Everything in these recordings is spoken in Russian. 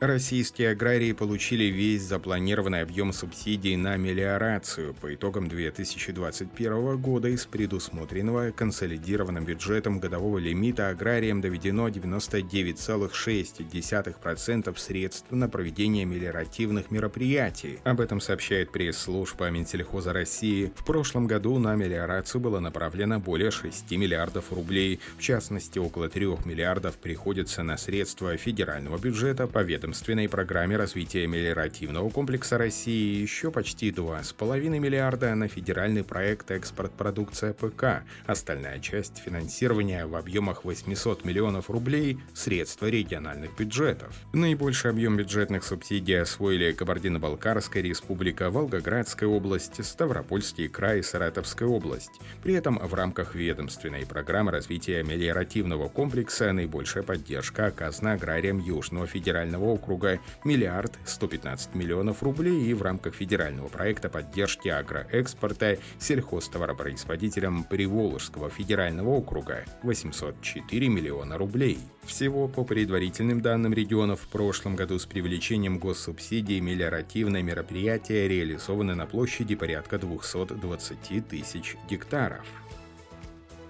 Российские аграрии получили весь запланированный объем субсидий на мелиорацию по итогам 2021 года из предусмотренного консолидированным бюджетом годового лимита аграриям доведено 99,6% средств на проведение мелиоративных мероприятий. Об этом сообщает пресс-служба Минсельхоза России. В прошлом году на мелиорацию было направлено более 6 миллиардов рублей. В частности, около 3 миллиардов приходится на средства федерального бюджета по ведомству ведомственной программе развития мелиоративного комплекса России еще почти 2,5 миллиарда на федеральный проект «Экспорт продукция ПК». Остальная часть финансирования в объемах 800 миллионов рублей – средства региональных бюджетов. Наибольший объем бюджетных субсидий освоили Кабардино-Балкарская республика, Волгоградская область, Ставропольский край и Саратовская область. При этом в рамках ведомственной программы развития мелиоративного комплекса наибольшая поддержка оказана аграриям Южного федерального миллиард 115 миллионов рублей и в рамках федерального проекта поддержки агроэкспорта сельхозтоваропроизводителям Приволжского федерального округа 804 миллиона рублей. Всего по предварительным данным регионов в прошлом году с привлечением госсубсидий мелиоративное мероприятие реализовано на площади порядка 220 тысяч гектаров.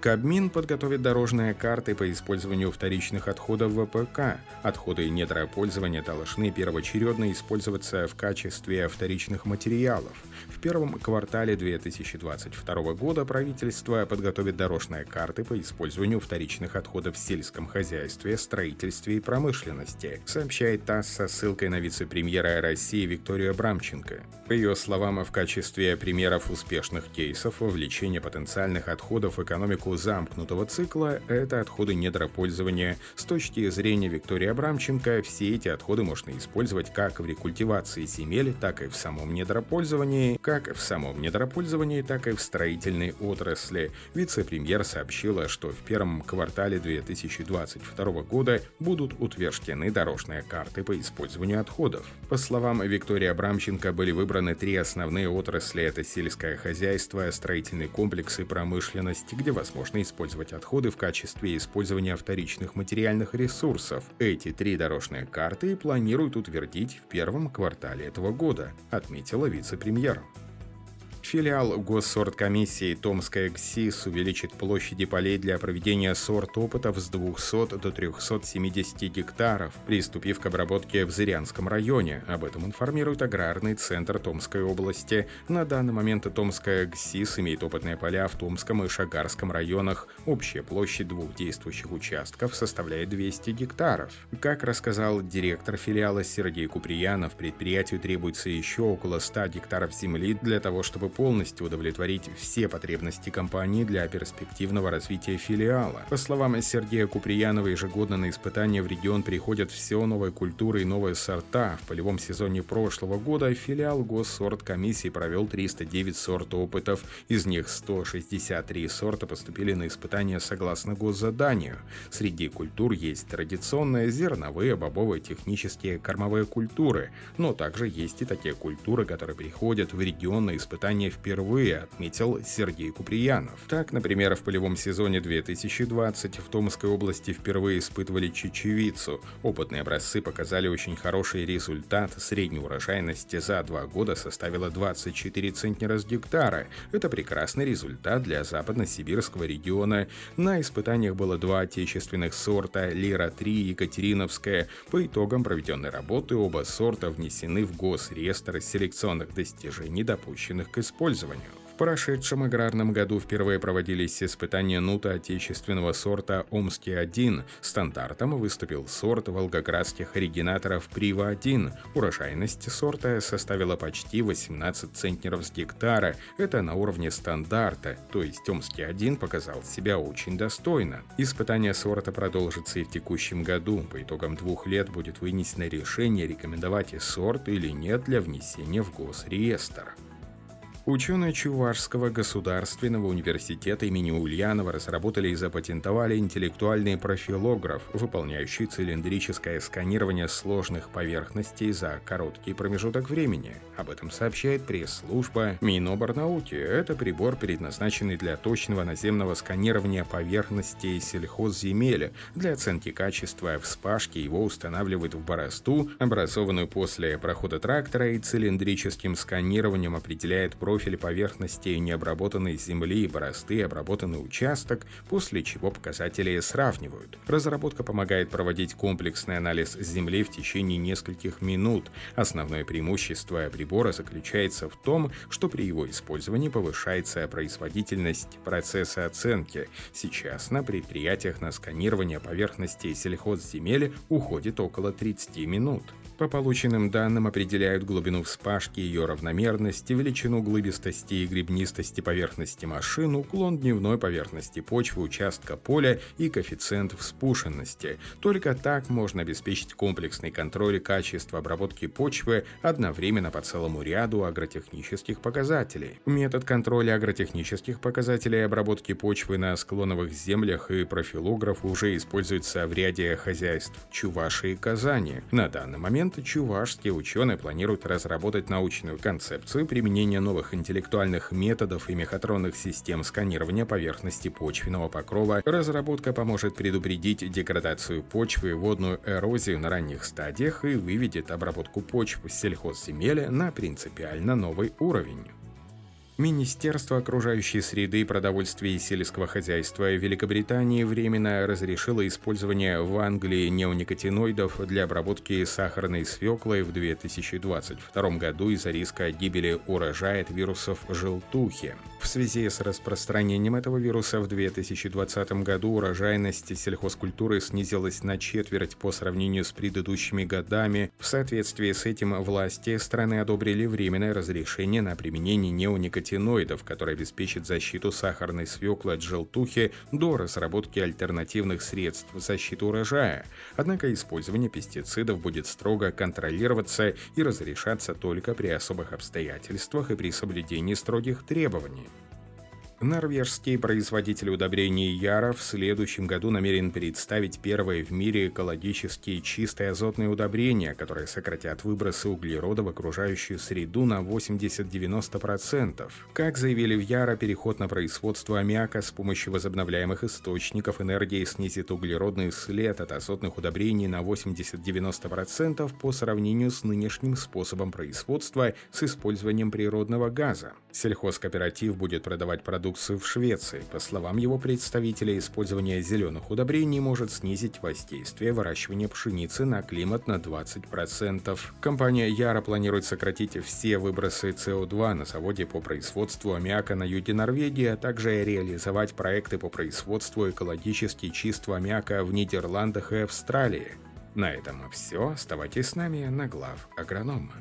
Кабмин подготовит дорожные карты по использованию вторичных отходов ВПК. Отходы недропользования должны первоочередно использоваться в качестве вторичных материалов. В первом квартале 2022 года правительство подготовит дорожные карты по использованию вторичных отходов в сельском хозяйстве, строительстве и промышленности, сообщает ТАСС со ссылкой на вице-премьера России Викторию Абрамченко. По ее словам, в качестве примеров успешных кейсов вовлечения потенциальных отходов в экономику циклу замкнутого цикла – это отходы недропользования. С точки зрения Виктории Абрамченко, все эти отходы можно использовать как в рекультивации земель, так и в самом недропользовании, как в самом недропользовании, так и в строительной отрасли. Вице-премьер сообщила, что в первом квартале 2022 года будут утверждены дорожные карты по использованию отходов. По словам Виктории Абрамченко, были выбраны три основные отрасли – это сельское хозяйство, строительный комплекс и промышленность, где возможно можно использовать отходы в качестве использования вторичных материальных ресурсов. Эти три дорожные карты планируют утвердить в первом квартале этого года, отметила вице-премьер. Филиал Госсорткомиссии Томская ГСИС увеличит площади полей для проведения сорт-опытов с 200 до 370 гектаров, приступив к обработке в Зырянском районе. Об этом информирует Аграрный центр Томской области. На данный момент Томская ГСИС имеет опытные поля в Томском и Шагарском районах. Общая площадь двух действующих участков составляет 200 гектаров. Как рассказал директор филиала Сергей Куприянов, предприятию требуется еще около 100 гектаров земли для того, чтобы полностью удовлетворить все потребности компании для перспективного развития филиала. По словам Сергея Куприянова, ежегодно на испытания в регион приходят все новые культуры и новые сорта. В полевом сезоне прошлого года филиал Госсорт комиссии провел 309 сорт опытов, из них 163 сорта поступили на испытания согласно госзаданию. Среди культур есть традиционные зерновые, бобовые, технические, кормовые культуры, но также есть и такие культуры, которые приходят в регион на испытания впервые, отметил Сергей Куприянов. Так, например, в полевом сезоне 2020 в Томской области впервые испытывали чечевицу. Опытные образцы показали очень хороший результат. Средняя урожайность за два года составила 24 центнера с гектара. Это прекрасный результат для западно-сибирского региона. На испытаниях было два отечественных сорта «Лира-3» и «Екатериновская». По итогам проведенной работы оба сорта внесены в Госреестр селекционных достижений, допущенных к испытанию использованию. В прошедшем аграрном году впервые проводились испытания нута отечественного сорта «Омский-1». Стандартом выступил сорт волгоградских оригинаторов «Прива-1». Урожайность сорта составила почти 18 центнеров с гектара. Это на уровне стандарта, то есть «Омский-1» показал себя очень достойно. Испытание сорта продолжится и в текущем году. По итогам двух лет будет вынесено решение, рекомендовать сорт или нет для внесения в госреестр. Ученые Чувашского государственного университета имени Ульянова разработали и запатентовали интеллектуальный профилограф, выполняющий цилиндрическое сканирование сложных поверхностей за короткий промежуток времени. Об этом сообщает пресс-служба Миноборнауки. Это прибор, предназначенный для точного наземного сканирования поверхностей сельхозземель. Для оценки качества вспашки его устанавливают в борозду, образованную после прохода трактора, и цилиндрическим сканированием определяет профиль профиль поверхности необработанной земли и борозды обработанный участок, после чего показатели сравнивают. Разработка помогает проводить комплексный анализ земли в течение нескольких минут. Основное преимущество прибора заключается в том, что при его использовании повышается производительность процесса оценки. Сейчас на предприятиях на сканирование поверхности сельхозземель уходит около 30 минут. По полученным данным определяют глубину вспашки, ее равномерность, величину глыбистости и гребнистости поверхности машин, уклон дневной поверхности почвы, участка поля и коэффициент вспушенности. Только так можно обеспечить комплексный контроль качества обработки почвы одновременно по целому ряду агротехнических показателей. Метод контроля агротехнических показателей обработки почвы на склоновых землях и профилограф уже используется в ряде хозяйств Чувашии и Казани. На данный момент момент чувашские ученые планируют разработать научную концепцию применения новых интеллектуальных методов и мехатронных систем сканирования поверхности почвенного покрова. Разработка поможет предупредить деградацию почвы водную эрозию на ранних стадиях и выведет обработку почв сельхозземель на принципиально новый уровень. Министерство окружающей среды, продовольствия и сельского хозяйства Великобритании временно разрешило использование в Англии неоникотиноидов для обработки сахарной свеклы в 2022 году из-за риска гибели урожая от вирусов желтухи. В связи с распространением этого вируса в 2020 году урожайность сельхозкультуры снизилась на четверть по сравнению с предыдущими годами. В соответствии с этим власти страны одобрили временное разрешение на применение неоникотиноидов который обеспечит защиту сахарной свеклы от желтухи до разработки альтернативных средств защиты урожая. Однако использование пестицидов будет строго контролироваться и разрешаться только при особых обстоятельствах и при соблюдении строгих требований. Норвежский производитель удобрений Яра в следующем году намерен представить первое в мире экологически чистое азотное удобрение, которое сократят выбросы углерода в окружающую среду на 80-90%. Как заявили в Яра, переход на производство аммиака с помощью возобновляемых источников энергии снизит углеродный след от азотных удобрений на 80-90% по сравнению с нынешним способом производства с использованием природного газа. Сельхозкооператив будет продавать продукцию в Швеции. По словам его представителя, использование зеленых удобрений может снизить воздействие выращивания пшеницы на климат на 20%. Компания Яра планирует сократить все выбросы СО2 на заводе по производству аммиака на юге Норвегии, а также реализовать проекты по производству экологически чистого аммиака в Нидерландах и Австралии. На этом все. Оставайтесь с нами на глав агронома.